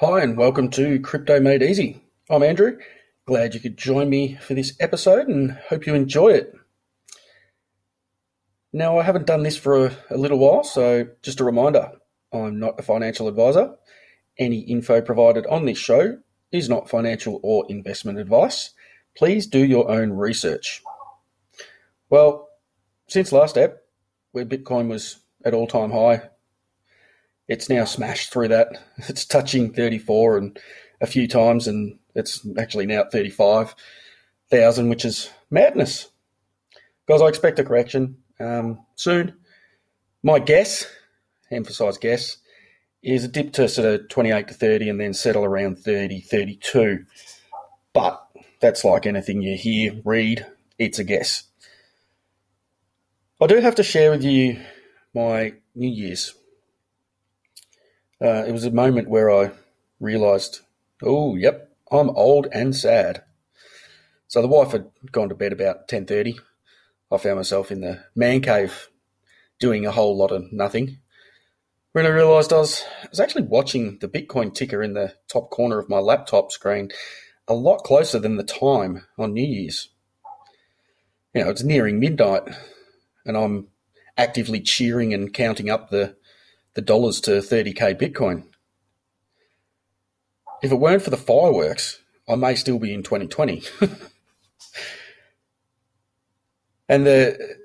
Hi, and welcome to Crypto Made Easy. I'm Andrew. Glad you could join me for this episode and hope you enjoy it. Now, I haven't done this for a, a little while, so just a reminder I'm not a financial advisor. Any info provided on this show is not financial or investment advice. Please do your own research. Well, since last ep, where Bitcoin was at all time high, it's now smashed through that. It's touching 34 and a few times, and it's actually now at 35,000, which is madness. Guys, I expect a correction um, soon. My guess, emphasize guess, is a dip to sort of 28 to 30 and then settle around 30, 32. But that's like anything you hear, read, it's a guess. I do have to share with you my New Year's. Uh, it was a moment where I realised, oh, yep, I'm old and sad. So the wife had gone to bed about 10.30. I found myself in the man cave doing a whole lot of nothing. When I realised I was, I was actually watching the Bitcoin ticker in the top corner of my laptop screen a lot closer than the time on New Year's. You know, it's nearing midnight and I'm actively cheering and counting up the, the dollars to 30k Bitcoin. If it weren't for the fireworks, I may still be in 2020. and the,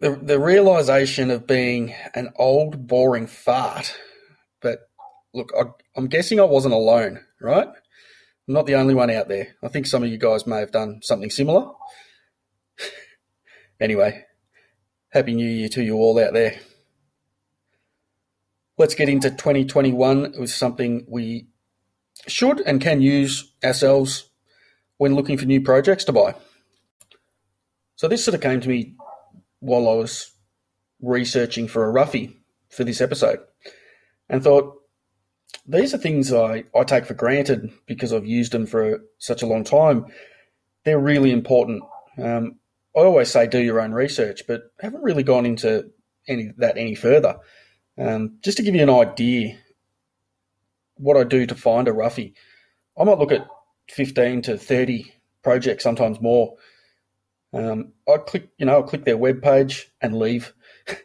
the the realization of being an old, boring fart. But look, I, I'm guessing I wasn't alone, right? I'm not the only one out there. I think some of you guys may have done something similar. anyway, Happy New Year to you all out there. Let's get into 2021 with something we should and can use ourselves when looking for new projects to buy. So this sort of came to me while I was researching for a roughie for this episode and thought these are things I, I take for granted because I've used them for such a long time. They're really important. Um, I always say do your own research, but haven't really gone into any that any further. Um, just to give you an idea, what I do to find a roughie, I might look at 15 to 30 projects, sometimes more. Um, I click, you know, I click their web page and leave.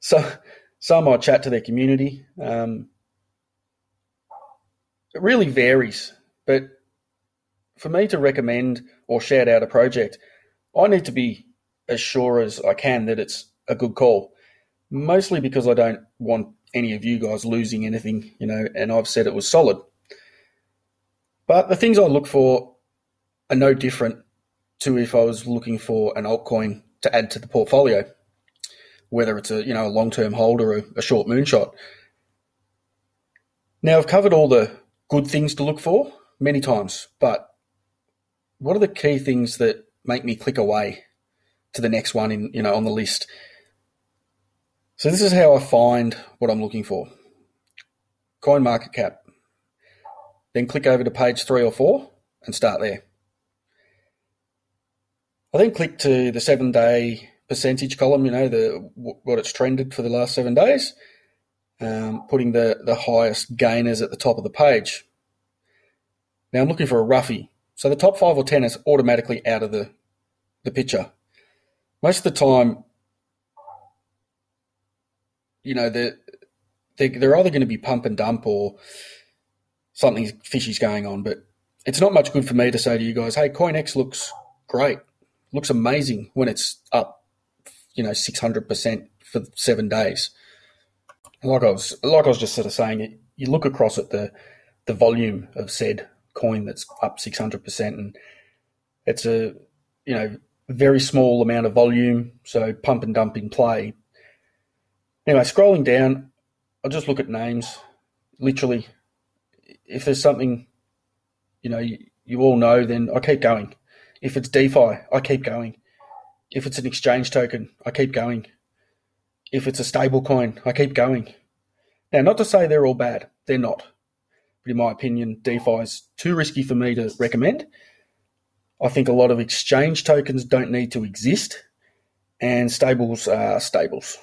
so some I chat to their community. Um, it really varies, but for me to recommend or shout out a project, I need to be as sure as I can that it's a good call. Mostly because I don't want any of you guys losing anything, you know, and I've said it was solid. But the things I look for are no different to if I was looking for an altcoin to add to the portfolio, whether it's a you know a long term hold or a, a short moonshot. Now I've covered all the good things to look for many times, but what are the key things that make me click away to the next one in you know on the list. So this is how I find what I'm looking for. Coin market cap. Then click over to page three or four and start there. I then click to the seven day percentage column, you know, the what it's trended for the last seven days, um, putting the, the highest gainers at the top of the page. Now I'm looking for a roughie. So the top five or ten is automatically out of the, the picture. Most of the time, you know, they're, they're, either going to be pump and dump or something fishy's going on. But it's not much good for me to say to you guys, hey, CoinX looks great, looks amazing when it's up, you know, 600% for seven days. Like I was, like I was just sort of saying, you look across at the, the volume of said coin that's up 600%. And it's a, you know, very small amount of volume, so pump and dump in play. Anyway, scrolling down, I'll just look at names. Literally, if there's something, you know, you, you all know, then I keep going. If it's DeFi, I keep going. If it's an exchange token, I keep going. If it's a stable coin, I keep going. Now, not to say they're all bad, they're not. But in my opinion, DeFi is too risky for me to recommend. I think a lot of exchange tokens don't need to exist, and stables are stables.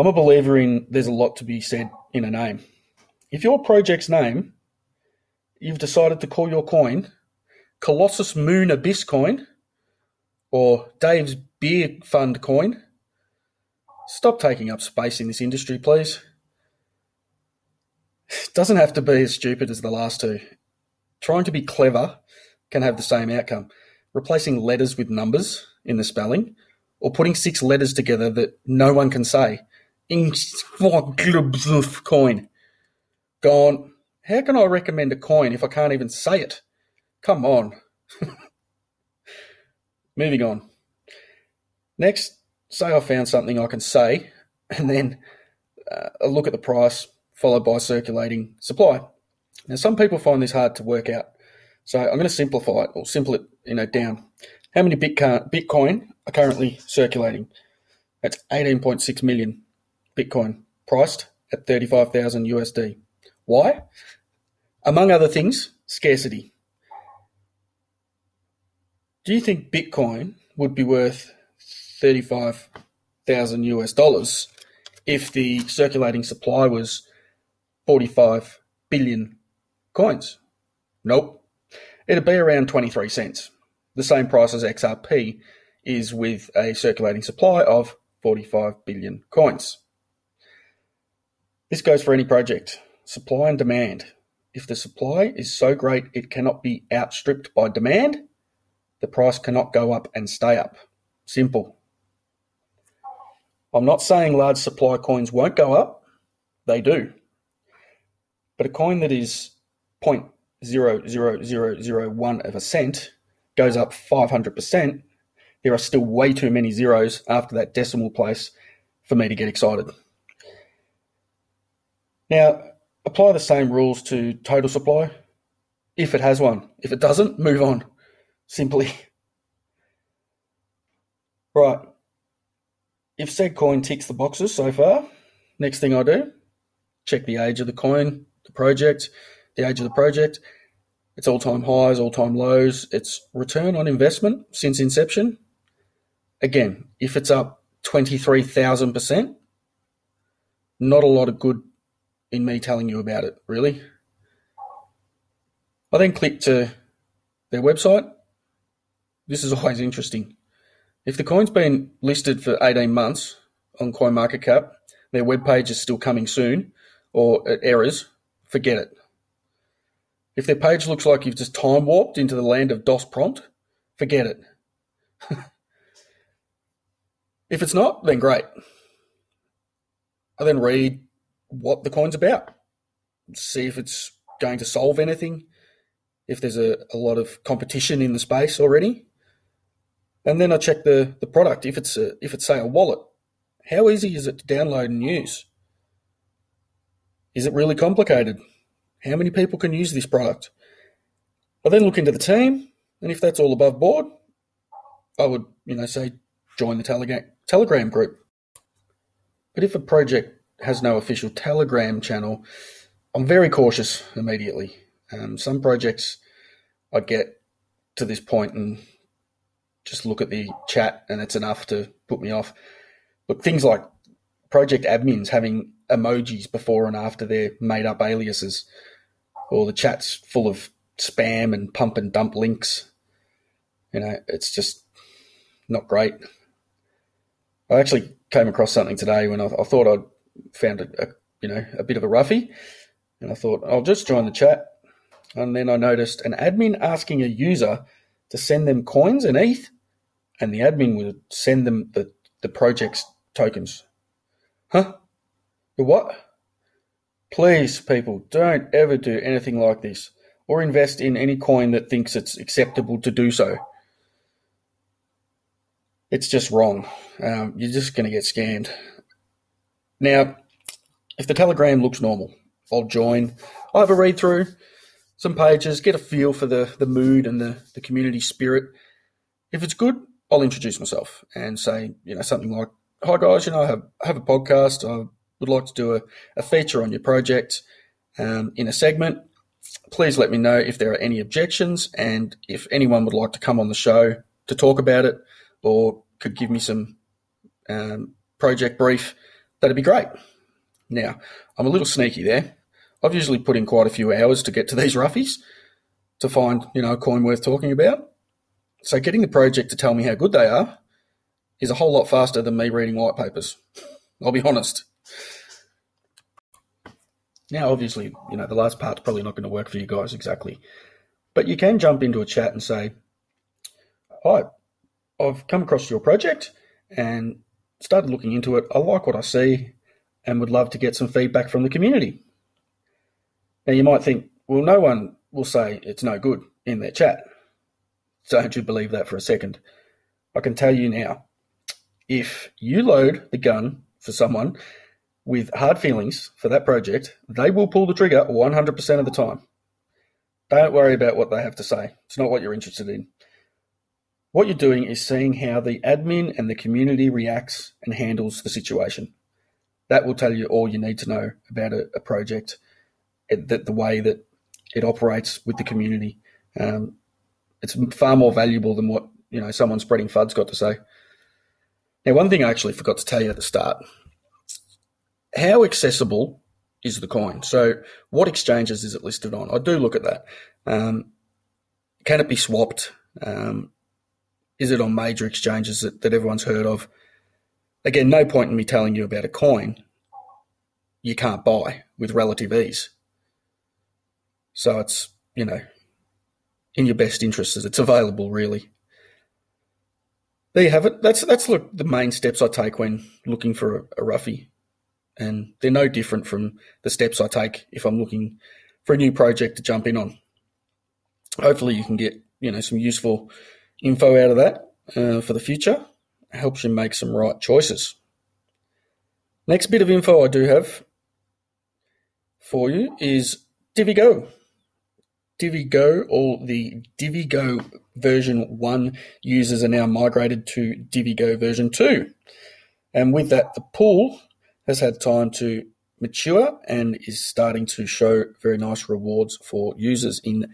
I'm a believer in there's a lot to be said in a name. if your project's name, you've decided to call your coin Colossus Moon Abyss coin or Dave's Beer Fund coin, stop taking up space in this industry, please. It doesn't have to be as stupid as the last two. Trying to be clever can have the same outcome. Replacing letters with numbers in the spelling, or putting six letters together that no one can say. Coin. Gone. How can I recommend a coin if I can't even say it? Come on. Moving on. Next, say I found something I can say, and then uh, a look at the price, followed by circulating supply. Now, some people find this hard to work out, so I'm going to simplify it or simple it, you know, down. How many Bitcoin are currently circulating? That's 18.6 million Bitcoin priced at 35,000 USD. Why? Among other things, scarcity. Do you think Bitcoin would be worth 35,000 US dollars if the circulating supply was 45 billion coins? Nope. It'd be around 23 cents. The same price as XRP is with a circulating supply of 45 billion coins. This goes for any project. Supply and demand. If the supply is so great it cannot be outstripped by demand, the price cannot go up and stay up. Simple. I'm not saying large supply coins won't go up, they do. But a coin that is 0.00001 of a cent goes up 500%, there are still way too many zeros after that decimal place for me to get excited. Now, apply the same rules to total supply if it has one. If it doesn't, move on. Simply. Right. If said coin ticks the boxes so far, next thing I do, check the age of the coin, the project, the age of the project, its all time highs, all time lows, its return on investment since inception. Again, if it's up 23,000%, not a lot of good in me telling you about it, really. I then click to their website this is always interesting. If the coin's been listed for 18 months on CoinMarketCap, their web page is still coming soon, or it errors, forget it. If their page looks like you've just time warped into the land of DOS prompt, forget it. if it's not, then great. I then read what the coin's about, see if it's going to solve anything, if there's a, a lot of competition in the space already, and then I check the, the product. If it's a, if it's say a wallet, how easy is it to download and use? Is it really complicated? How many people can use this product? I then look into the team, and if that's all above board, I would, you know, say join the Telegram Telegram group. But if a project has no official Telegram channel, I'm very cautious immediately. Um, some projects I get to this point and just look at the chat and it's enough to put me off. Look, things like project admins having emojis before and after their made up aliases, or the chat's full of spam and pump and dump links. You know, it's just not great. I actually came across something today when I, I thought I'd found a, a, you know a bit of a roughie, and I thought I'll just join the chat, and then I noticed an admin asking a user to send them coins and ETH, and the admin would send them the, the project's tokens. Huh? The what? Please, people, don't ever do anything like this or invest in any coin that thinks it's acceptable to do so. It's just wrong. Um, you're just going to get scammed. Now, if the Telegram looks normal, I'll join. I'll have a read through some pages, get a feel for the, the mood and the, the community spirit. If it's good, I'll introduce myself and say, you know, something like, Hi guys, you know, I have, I have a podcast. I would like to do a, a feature on your project um, in a segment. Please let me know if there are any objections and if anyone would like to come on the show to talk about it or could give me some um, project brief, that'd be great. Now, I'm a little sneaky there. I've usually put in quite a few hours to get to these roughies to find, you know, a coin worth talking about. So getting the project to tell me how good they are is a whole lot faster than me reading white papers. I'll be honest. Now, obviously, you know, the last part's probably not going to work for you guys exactly. But you can jump into a chat and say, Hi, I've come across your project and started looking into it. I like what I see and would love to get some feedback from the community. Now, you might think, well, no one will say it's no good in their chat. Don't you believe that for a second. I can tell you now if you load the gun for someone with hard feelings for that project, they will pull the trigger 100% of the time. Don't worry about what they have to say. It's not what you're interested in. What you're doing is seeing how the admin and the community reacts and handles the situation. That will tell you all you need to know about a, a project, that the way that it operates with the community. Um, it's far more valuable than what you know someone spreading FUD's got to say. Now, one thing I actually forgot to tell you at the start: how accessible is the coin? So, what exchanges is it listed on? I do look at that. Um, can it be swapped? Um, is it on major exchanges that, that everyone's heard of? Again, no point in me telling you about a coin you can't buy with relative ease. So it's, you know, in your best interest as it's available, really. There you have it. That's that's look the main steps I take when looking for a, a roughie, and they're no different from the steps I take if I'm looking for a new project to jump in on. Hopefully, you can get you know some useful info out of that uh, for the future. Helps you make some right choices. Next bit of info I do have for you is DiviGo. DiviGo or the DiviGo version 1 users are now migrated to DiviGo version 2. And with that, the pool has had time to mature and is starting to show very nice rewards for users in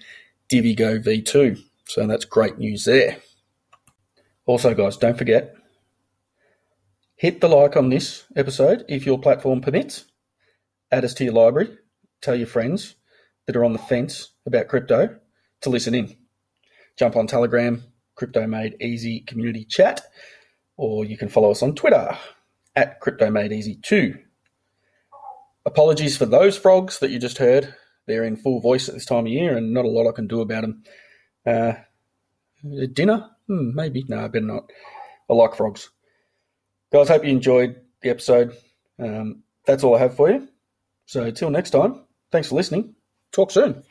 DiviGo v2. So that's great news there. Also, guys, don't forget hit the like on this episode if your platform permits. Add us to your library. Tell your friends that are on the fence about crypto to listen in. Jump on Telegram, Crypto Made Easy Community Chat, or you can follow us on Twitter at Crypto Made Easy 2. Apologies for those frogs that you just heard. They're in full voice at this time of year, and not a lot I can do about them. Uh, dinner? Hmm, maybe. No, I better not. I like frogs. Guys, hope you enjoyed the episode. Um, that's all I have for you. So, till next time, thanks for listening. Talk soon.